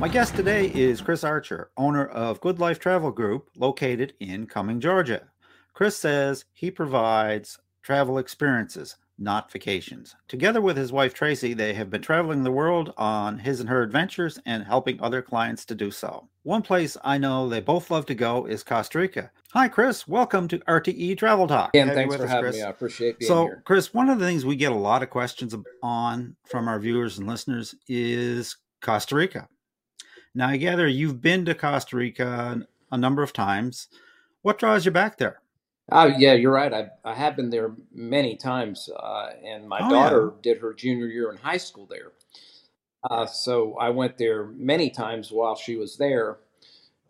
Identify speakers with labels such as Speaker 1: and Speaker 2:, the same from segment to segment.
Speaker 1: My guest today is Chris Archer, owner of Good Life Travel Group, located in Cumming, Georgia. Chris says he provides travel experiences, not vacations. Together with his wife Tracy, they have been traveling the world on his and her adventures and helping other clients to do so. One place I know they both love to go is Costa Rica. Hi, Chris. Welcome to RTE Travel Talk.
Speaker 2: And thanks for us, having Chris. me. I appreciate being
Speaker 1: so,
Speaker 2: here.
Speaker 1: Chris, one of the things we get a lot of questions on from our viewers and listeners is Costa Rica. Now, I gather you've been to Costa Rica a number of times. What draws you back there?
Speaker 2: Oh yeah, you're right. I I have been there many times, uh, and my oh, daughter yeah. did her junior year in high school there. Uh, so I went there many times while she was there.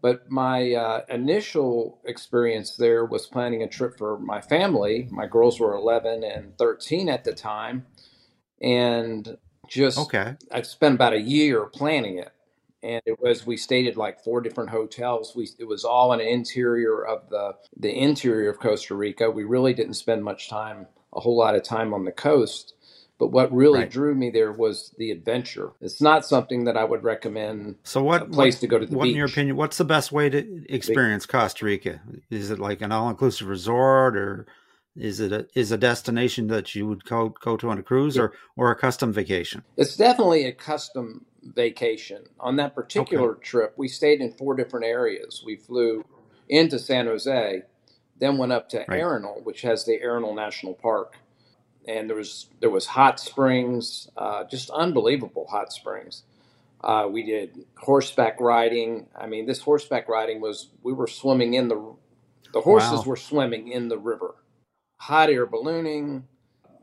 Speaker 2: But my uh, initial experience there was planning a trip for my family. My girls were 11 and 13 at the time, and just
Speaker 1: okay.
Speaker 2: I spent about a year planning it and it was we stayed at like four different hotels. We it was all in the interior of the the interior of Costa Rica. We really didn't spend much time, a whole lot of time on the coast. But what really right. drew me there was the adventure. It's not something that I would recommend.
Speaker 1: So, what
Speaker 2: a place
Speaker 1: what,
Speaker 2: to go to the
Speaker 1: what,
Speaker 2: beach.
Speaker 1: in your opinion, what's the best way to experience Costa Rica? Is it like an all-inclusive resort, or is it a, is a destination that you would go go to on a cruise, or or a custom vacation?
Speaker 2: It's definitely a custom vacation. On that particular okay. trip, we stayed in four different areas. We flew into San Jose, then went up to right. Arenal, which has the Arenal National Park, and there was there was hot springs, uh, just unbelievable hot springs. Uh, we did horseback riding. I mean, this horseback riding was we were swimming in the the horses wow. were swimming in the river. Hot air ballooning,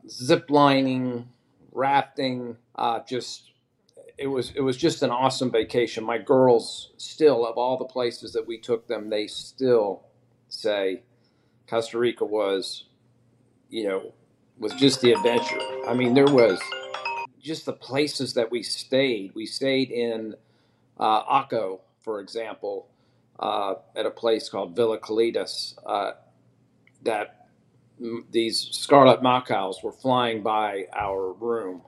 Speaker 2: zip lining, rafting, uh, just it was it was just an awesome vacation. My girls still of all the places that we took them, they still say Costa Rica was, you know, was just the adventure. I mean, there was just the places that we stayed. We stayed in uh, Jaco, for example, uh, at a place called Villa Caletas. Uh, that m- these scarlet macaws were flying by our room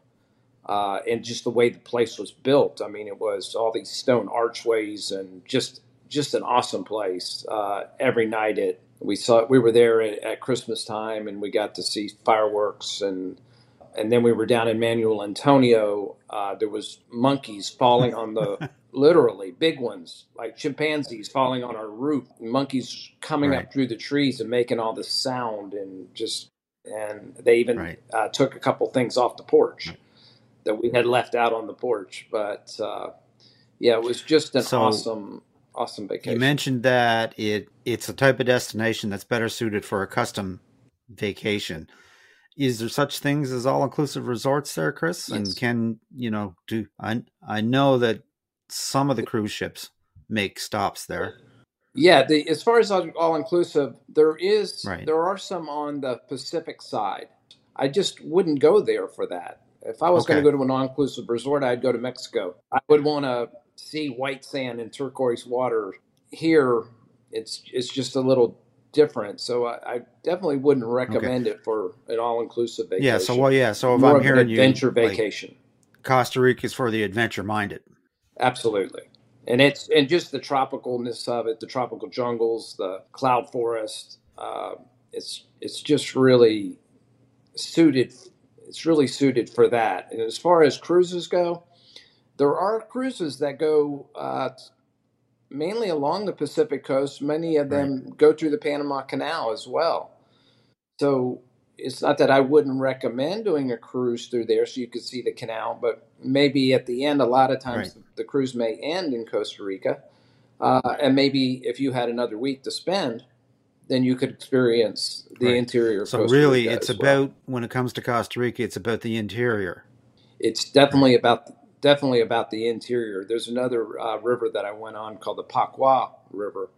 Speaker 2: uh, and just the way the place was built. I mean, it was all these stone archways and just just an awesome place. Uh, every night it we saw we were there at, at, Christmas time and we got to see fireworks and and then we were down in Manuel Antonio. Uh, there was monkeys falling on the literally big ones like chimpanzees falling on our roof. Monkeys coming right. up through the trees and making all this sound and just and they even right. uh, took a couple things off the porch. Right that we had left out on the porch. But uh, yeah, it was just an so awesome, awesome vacation.
Speaker 1: You mentioned that it it's a type of destination that's better suited for a custom vacation. Is there such things as all inclusive resorts there, Chris? Yes. And can you know do I I know that some of the cruise ships make stops there.
Speaker 2: Yeah, the, as far as all inclusive, there is right. there are some on the Pacific side. I just wouldn't go there for that. If I was okay. going to go to an all-inclusive resort, I'd go to Mexico. I would want to see white sand and turquoise water. Here, it's it's just a little different. So I, I definitely wouldn't recommend okay. it for an all-inclusive vacation.
Speaker 1: Yeah. So well, yeah. So if
Speaker 2: More
Speaker 1: I'm hearing
Speaker 2: adventure
Speaker 1: you, adventure
Speaker 2: vacation.
Speaker 1: Like Costa Rica is for the adventure-minded.
Speaker 2: Absolutely. And it's and just the tropicalness of it, the tropical jungles, the cloud forest. Uh, it's it's just really suited it's really suited for that. And as far as cruises go, there are cruises that go uh, mainly along the Pacific coast. Many of them right. go through the Panama Canal as well. So it's not that I wouldn't recommend doing a cruise through there so you could see the canal, but maybe at the end, a lot of times right. the, cruise may end in Costa Rica. Uh, and maybe if you had another week to spend, then you could experience the right. interior.
Speaker 1: so really, it's about well. when it comes to Costa Rica, it's about the interior.
Speaker 2: It's definitely about definitely about the interior. There's another uh, river that I went on called the Pacuare River,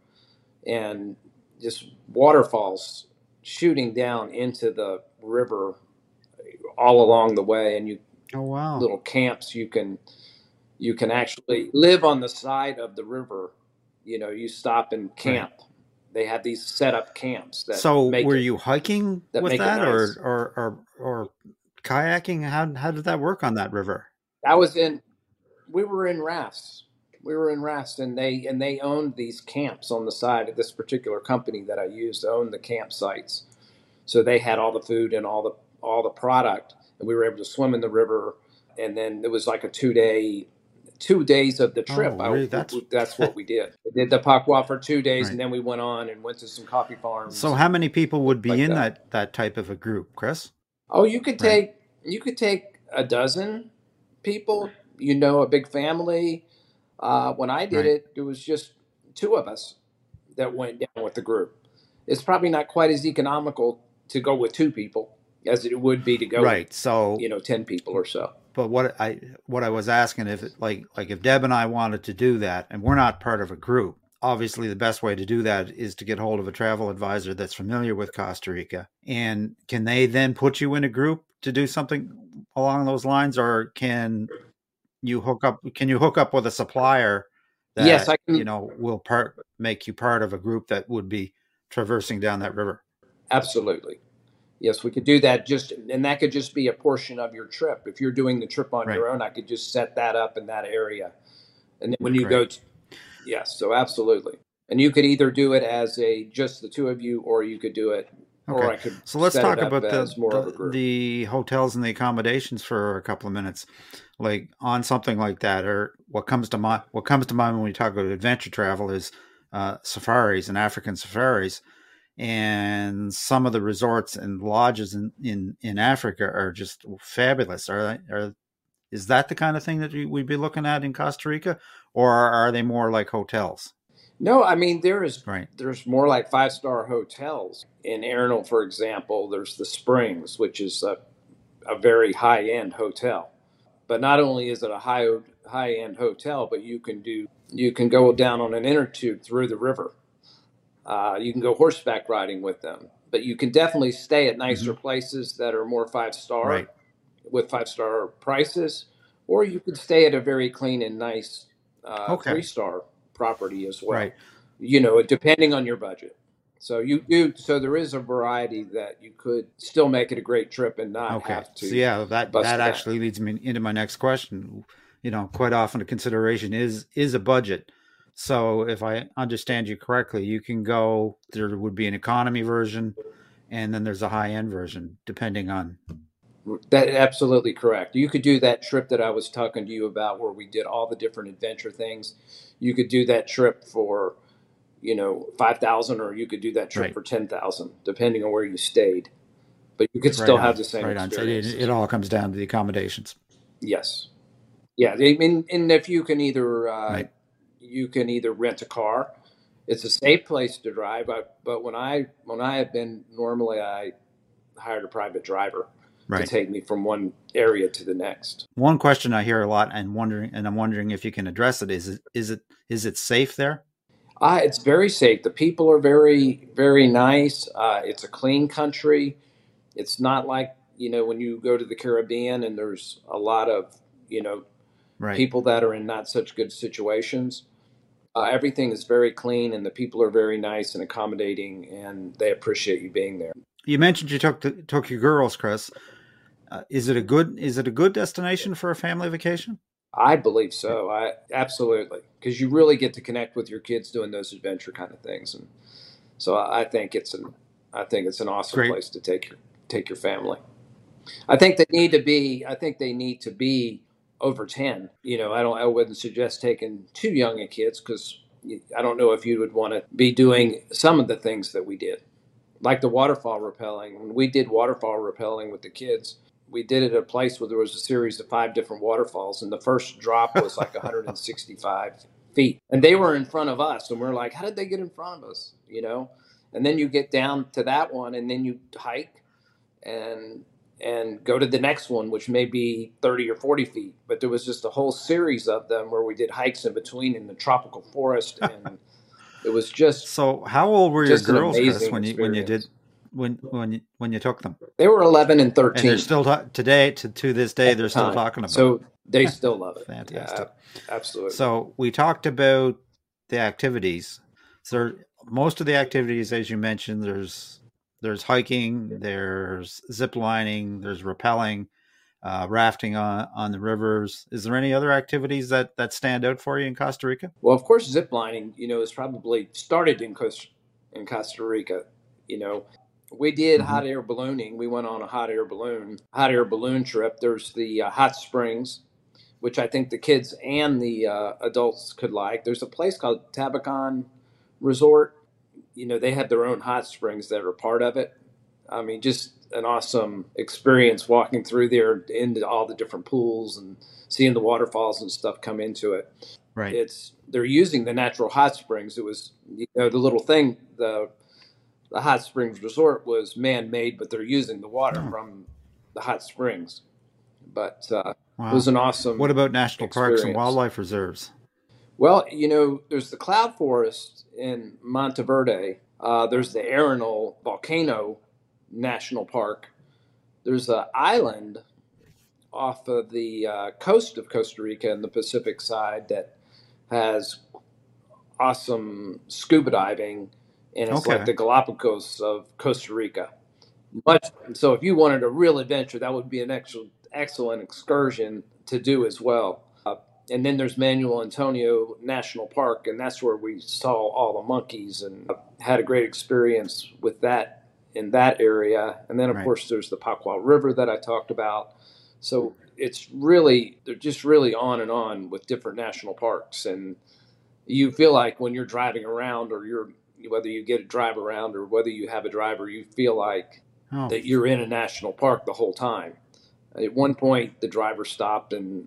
Speaker 2: and just waterfalls shooting down into the river all along the way, and you
Speaker 1: oh wow
Speaker 2: little camps you can you can actually live on the side of the river. You know, you stop and camp. Right they had these set up camps. That
Speaker 1: so were it, you hiking that with that, nice. or, or or or kayaking? How how did that work on that river?
Speaker 2: I was in. We were in rafts. We were in rafts, and they and they owned these camps on the side of this particular company that I used owned the campsites. So they had all the food and all the all the product, and we were able to swim in the river. And then it was like a two day two days of the trip.
Speaker 1: Oh, really?
Speaker 2: I,
Speaker 1: That's
Speaker 2: that's what we did. We did the Pacuare for two days,
Speaker 1: right.
Speaker 2: and then we went on and went to some coffee farms.
Speaker 1: So, how many people would be
Speaker 2: like
Speaker 1: in
Speaker 2: that.
Speaker 1: that that type of a group, Chris?
Speaker 2: Oh, you could
Speaker 1: Right.
Speaker 2: take you could take a dozen people. You know, a big family. Uh, when I did
Speaker 1: Right.
Speaker 2: it, it was just two of us that went down with the group. It's probably not quite as economical to go with two people as it would be to go
Speaker 1: Right. So,
Speaker 2: with you know ten people or so.
Speaker 1: But what I what I was asking if it, like like if Deb and I wanted to do that, and we're not part of a group, obviously the best way to do that is to get hold of a travel advisor that's familiar with Costa Rica, and can they then put you in a group to do something along those lines, or can you hook up? Can you hook up with a supplier that
Speaker 2: Yes, I can-
Speaker 1: you know will part make you part of a group that would be traversing down that river?
Speaker 2: Absolutely. Yes, we could do that just and that could just be a portion of your trip. If you're doing the trip on
Speaker 1: Right.
Speaker 2: your own, I could just set that up in that area. And then when you go to Yes, so absolutely. And you could either do it as a just the two of you or you could do it or
Speaker 1: Okay.
Speaker 2: I could
Speaker 1: So let's talk about the, the, the hotels and the accommodations for a couple of minutes. Like on something like that, or what comes to mind what comes to mind when we talk about adventure travel is uh, safaris and African safaris. And some of the resorts and lodges in, in, in Africa are just fabulous. Are they, are is that the kind of thing that we- we'd be looking at in Costa Rica, or are they more like hotels?
Speaker 2: No, I mean there is
Speaker 1: Right.
Speaker 2: there's more like five star hotels in Arenal, for example. There's the Springs, which is a, a very high end hotel. But not only is it a high high end hotel, but you can do you can go down on an inner tube through the river. Uh, you can go horseback riding with them, but you can definitely stay at nicer places that are more five star
Speaker 1: Right.
Speaker 2: with five star prices, or you could stay at a very clean and nice uh,
Speaker 1: Okay.
Speaker 2: three star property as well
Speaker 1: Right.
Speaker 2: you know, depending on your budget. So you do. So there is a variety that you could still make it a great trip and not
Speaker 1: Okay.
Speaker 2: have to.
Speaker 1: So yeah, that that actually leads me into my next question. You know, quite often a consideration is is a budget. So if I understand you correctly, you can go. There would be an economy version, and then there's a high end version, depending on.
Speaker 2: That absolutely correct. You could do that trip that I was talking to you about, where we did all the different adventure things. You could do that trip for, you know, five thousand, or you could do that trip
Speaker 1: Right.
Speaker 2: for ten thousand, depending on where you stayed. But you could still
Speaker 1: right
Speaker 2: have the same
Speaker 1: right on. So it, it all comes down to the accommodations.
Speaker 2: Yes. Yeah. I mean, and if you can either uh,
Speaker 1: Right.
Speaker 2: You can either rent a car. It's a safe place to drive, but, but when I when I have been normally I hired a private driver to take me from one area to the next.
Speaker 1: One question I hear a lot, and wondering, and I'm wondering if you can address it. Is it is it is it safe there?
Speaker 2: Uh, it's very safe. The people are very very nice. Uh, it's a clean country. It's not like you know when you go to the Caribbean and there's a lot of you know
Speaker 1: Right.
Speaker 2: people that are in not such good situations. Uh, everything is very clean, and the people are very nice and accommodating, and they appreciate you being there.
Speaker 1: You mentioned you took the, took your girls, Chris. Uh, is it a good is it a good destination for a family vacation?
Speaker 2: I believe so. I absolutely because you really get to connect with your kids doing those adventure kind of things, and so I I think it's an I think it's an awesome
Speaker 1: Great.
Speaker 2: place to take your take your family. I think they need to be. I think they need to be over ten. You know, I don't. I wouldn't suggest taking too young a kids because I don't know if you would want to be doing some of the things that we did, like the waterfall rappelling. When we did waterfall rappelling with the kids, we did it at a place where there was a series of five different waterfalls, and the first drop was like 165 feet, and they were in front of us, and we're like, how did they get in front of us? You know, and then you get down to that one, and then you hike, and and go to the next one, which may be 30 or 40 feet. But there was just a whole series of them where we did hikes in between in the tropical forest, and it was just
Speaker 1: So, how old were your girls, Chris, when you when you did when when you, when you took them?
Speaker 2: they were 11 and 13.
Speaker 1: And
Speaker 2: 13
Speaker 1: they're still ta- today to to this day
Speaker 2: at
Speaker 1: they're still talking about.
Speaker 2: So they still love it.
Speaker 1: Fantastic.
Speaker 2: Yeah, absolutely.
Speaker 1: So we talked about the activities. So most of the activities, as you mentioned, there's there's hiking, there's zip lining, there's rappelling. uh, rafting on on the rivers. Is there any other activities that that stand out for you in Costa Rica?
Speaker 2: Well, of course, zip lining. You know, is probably started in Costa in Costa Rica. You know, we did mm-hmm. hot air ballooning. We went on a hot air balloon hot air balloon trip. There's the uh, hot springs, which I think the kids and the uh, adults could like. There's a place called Tabacon Resort. You know, they have their own hot springs that are part of it. I mean, just an awesome experience walking through there into all the different pools and seeing the waterfalls and stuff come into it.
Speaker 1: Right.
Speaker 2: It's they're using the natural hot springs. It was you know the little thing the the hot springs resort was man made, but they're using the water oh. from the hot springs. But uh, wow. it was an awesome.
Speaker 1: What about national experience. parks and wildlife reserves?
Speaker 2: Well, you know, there's the cloud forest in Monteverde. Uh, there's the Arenal volcano National Park. There's an island off of the uh, coast of Costa Rica in the Pacific side that has awesome scuba diving, and it's okay. like the Galapagos of Costa Rica. So, if you wanted a real adventure, that would be an excellent, excellent excursion to do as well. And then there's Manuel Antonio National Park, and that's where we saw all the monkeys and had a great experience with that in that area. And then, of right. course, there's the Pacuare River that I talked about. So it's really, they're just really on and on with different national parks. And you feel like when you're driving around or you're, whether you get a drive around or whether you have a driver, you feel like oh. that you're in a national park the whole time. At one point, the driver stopped and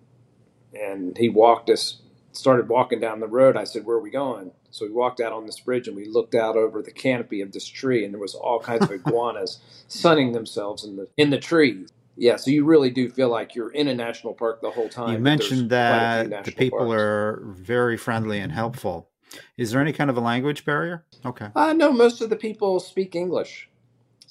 Speaker 2: and he walked us, started walking down the road. I said, "Where are we going?" So we walked out on this bridge and we looked out over the canopy of this tree, and there was all kinds of iguanas sunning themselves in the in the trees. Yeah, so you really do feel like you're in a national park the whole time.
Speaker 1: You mentioned that the people parks. are very friendly and helpful. Is there any kind of a language barrier? Okay.
Speaker 2: Uh, no, most of the people speak English,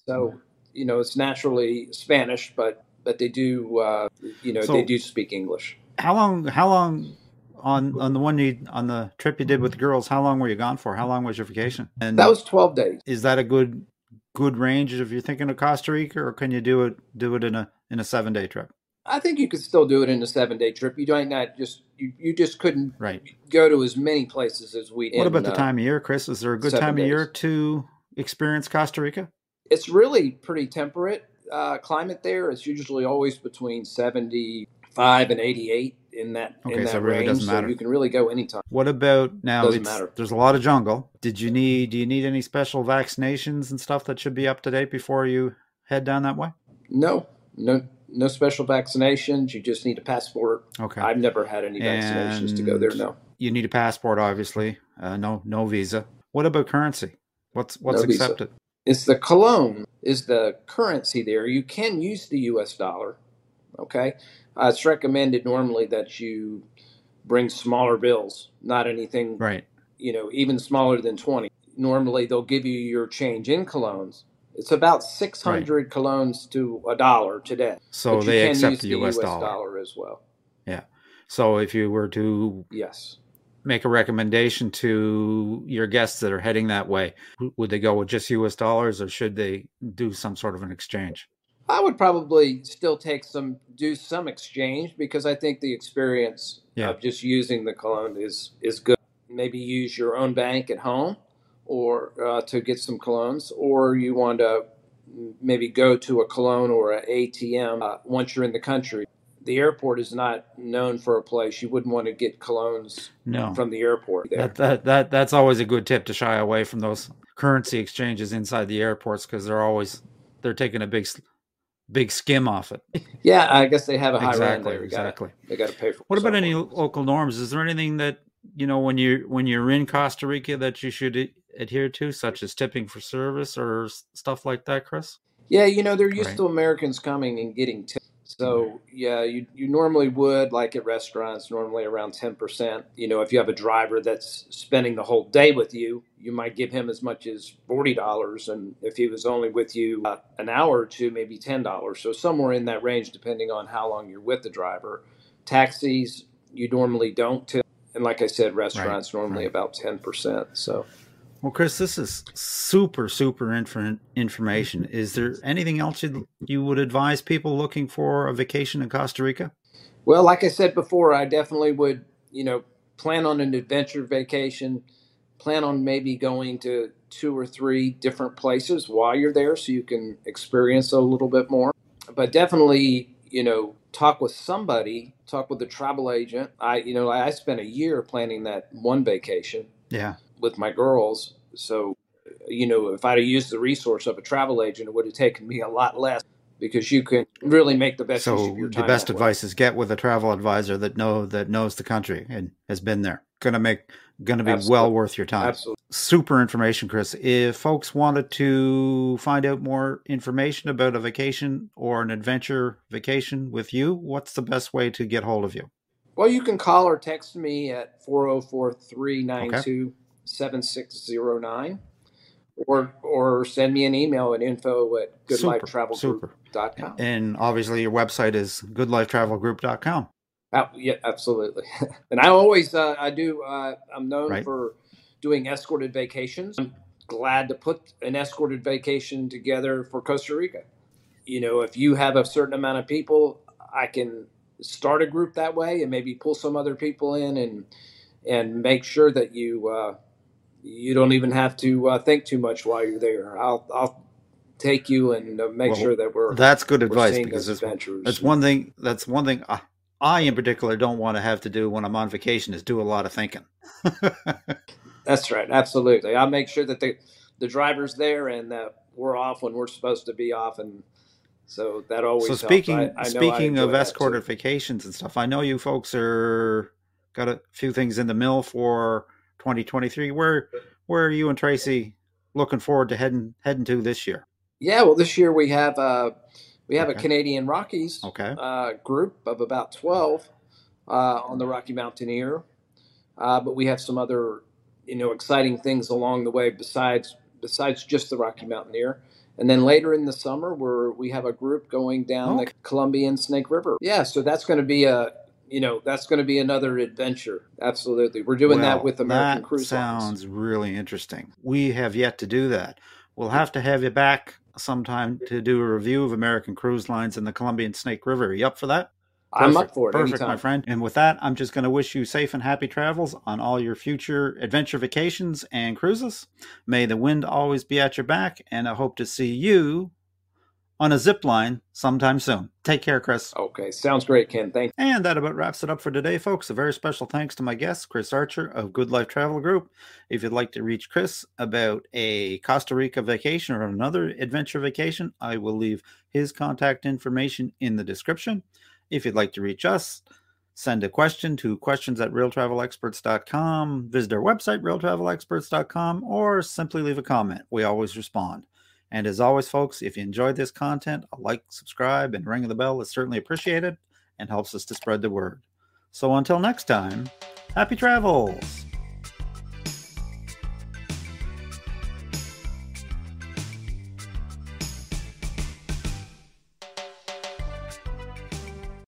Speaker 2: so you know it's naturally Spanish, but but they do uh, you know so they do speak English.
Speaker 1: How long? How long on on the one you on the trip you did with the girls, how long were you gone for? How long was your vacation?
Speaker 2: And that was twelve days.
Speaker 1: Is that a good good range if you're thinking of Costa Rica, or can you do it do it in a in a seven day trip?
Speaker 2: I think you could still do it in a seven day trip. You might not just you, you just couldn't
Speaker 1: right.
Speaker 2: go to as many places as we.
Speaker 1: What in, about the uh, time of year, Chris? Is there a good time days. of year to experience Costa Rica?
Speaker 2: It's really pretty temperate uh, climate there. It's usually always between seventy five and eighty eight in that okay, in that so it really range, doesn't matter. So you can really go anytime.
Speaker 1: What about now? Doesn't matter. There's a lot of jungle. Did you need? Do you need any special vaccinations and stuff that should be up to date before you head down that way?
Speaker 2: No, no, no special vaccinations. You just need a passport.
Speaker 1: Okay.
Speaker 2: I've never had any vaccinations and to go there. No.
Speaker 1: You need a passport, obviously. Uh, no, no visa. What about currency? What's what's no accepted? Visa.
Speaker 2: It's the colón is the currency there. You can use the U.S. dollar. Okay. Uh, it's recommended normally that you bring smaller bills, not anything,
Speaker 1: right?
Speaker 2: You know, even smaller than twenty. Normally, they'll give you your change in colones. It's about six hundred right. colones to a dollar today.
Speaker 1: So they accept the US,
Speaker 2: US
Speaker 1: dollar.
Speaker 2: dollar as well.
Speaker 1: Yeah. So if you were to
Speaker 2: yes
Speaker 1: make a recommendation to your guests that are heading that way, would they go with just US dollars or should they do some sort of an exchange?
Speaker 2: I would probably still take some, do some exchange because I think the experience yeah. of just using the colón is is good. Maybe use your own bank at home, or uh, to get some colones, or you want to maybe go to a cologne or an ATM uh, once you're in the country. The airport is not known for a place you wouldn't want to get colones
Speaker 1: no.
Speaker 2: from the airport. There.
Speaker 1: That, that that that's always a good tip to shy away from those currency exchanges inside the airports because they're always they're taking a big big skim off it.
Speaker 2: Yeah, I guess they have a high
Speaker 1: exactly,
Speaker 2: there.
Speaker 1: Exactly.
Speaker 2: Gotta, they got to pay for.
Speaker 1: What about any local norms? Is there anything that you know when you when you're in Costa Rica that you should adhere to, such as tipping for service or stuff like that, Chris?
Speaker 2: Yeah, you know they're used right. to Americans coming and getting tips. So yeah, you you normally would like at restaurants normally around ten percent. You know, if you have a driver that's spending the whole day with you, you might give him as much as forty dollars, and if he was only with you uh, an hour or two, maybe ten dollars. So somewhere in that range, depending on how long you're with the driver. Taxis you normally don't tip, and like I said, restaurants right. normally right. about ten percent. So
Speaker 1: Well, Chris, this is super, super inf- information. Is there anything else you you would advise people looking for a vacation in Costa Rica?
Speaker 2: Well, like I said before, I definitely would, you know, plan on an adventure vacation. Plan on maybe going to two or three different places while you're there so you can experience a little bit more. But definitely, you know, talk with somebody, talk with a travel agent. I, you know, I spent a year planning that one vacation.
Speaker 1: Yeah
Speaker 2: with my girls. So, you know, if I'd have used the resource of a travel agent, it would have taken me a lot less because you can really make the best.
Speaker 1: So
Speaker 2: the
Speaker 1: best advice way. is get with a travel advisor that know that knows the country and has been there. Going to make going to be Absolutely. well worth your time.
Speaker 2: Absolutely.
Speaker 1: Super information, Chris. If folks wanted to find out more information about a vacation or an adventure vacation with you, what's the best way to get hold of you?
Speaker 2: Well, you can call or text me at 404 392 7609 or or send me an email at info at goodlifetravelgroup.com.
Speaker 1: And obviously your website is goodlifetravelgroup.com.
Speaker 2: Uh, yeah, absolutely. and I always uh, I do uh, I'm known right. for doing escorted vacations. I'm glad to put an escorted vacation together for Costa Rica. You know, if you have a certain amount of people, I can start a group that way and maybe pull some other people in and and make sure that you uh, you don't even have to uh, think too much while you're there. I'll I'll take you and uh, make well, sure that we're
Speaker 1: that's good advice because that's, that's one thing that's one thing I, I in particular don't want to have to do when I'm on vacation is do a lot of thinking.
Speaker 2: that's right, absolutely. I'll make sure that the the driver's there and that we're off when we're supposed to be off and. So that always.
Speaker 1: So speaking I, I speaking of escorted vacations and stuff, I know you folks are got a few things in the mill for 2023. Where where are you and Tracy looking forward to heading heading to this year?
Speaker 2: Yeah, well, this year we have uh, we have okay. a Canadian Rockies
Speaker 1: okay.
Speaker 2: uh, group of about 12 uh, on the Rocky Mountaineer, uh, but we have some other you know exciting things along the way besides besides just the Rocky Mountaineer. And then later in the summer, where we have a group going down okay. the Columbia and Snake River. Yeah, so that's going to be a you know that's going to be another adventure. Absolutely, we're doing well, that with American
Speaker 1: that
Speaker 2: Cruise
Speaker 1: Sounds really interesting. We have yet to do that. We'll have to have you back sometime to do a review of American Cruise Lines in the Columbia and Snake River. Are you up for that?
Speaker 2: Perfect. I'm up for it.
Speaker 1: Perfect,
Speaker 2: anytime.
Speaker 1: my friend. And with that, I'm just going to wish you safe and happy travels on all your future adventure vacations and cruises. May the wind always be at your back, and I hope to see you on a zip line sometime soon. Take care, Chris.
Speaker 2: Okay, sounds great, Ken. Thanks.
Speaker 1: And that about wraps it up for today, folks. A very special thanks to my guest, Chris Archer of Good Life Travel Group. If you'd like to reach Chris about a Costa Rica vacation or another adventure vacation, I will leave his contact information in the description. If you'd like to reach us, send a question to questions at realtravelexperts.com, visit our website, realtravelexperts.com, or simply leave a comment. We always respond. And as always, folks, if you enjoyed this content, a like, subscribe, and ring the bell is certainly appreciated and helps us to spread the word. So until next time, happy travels!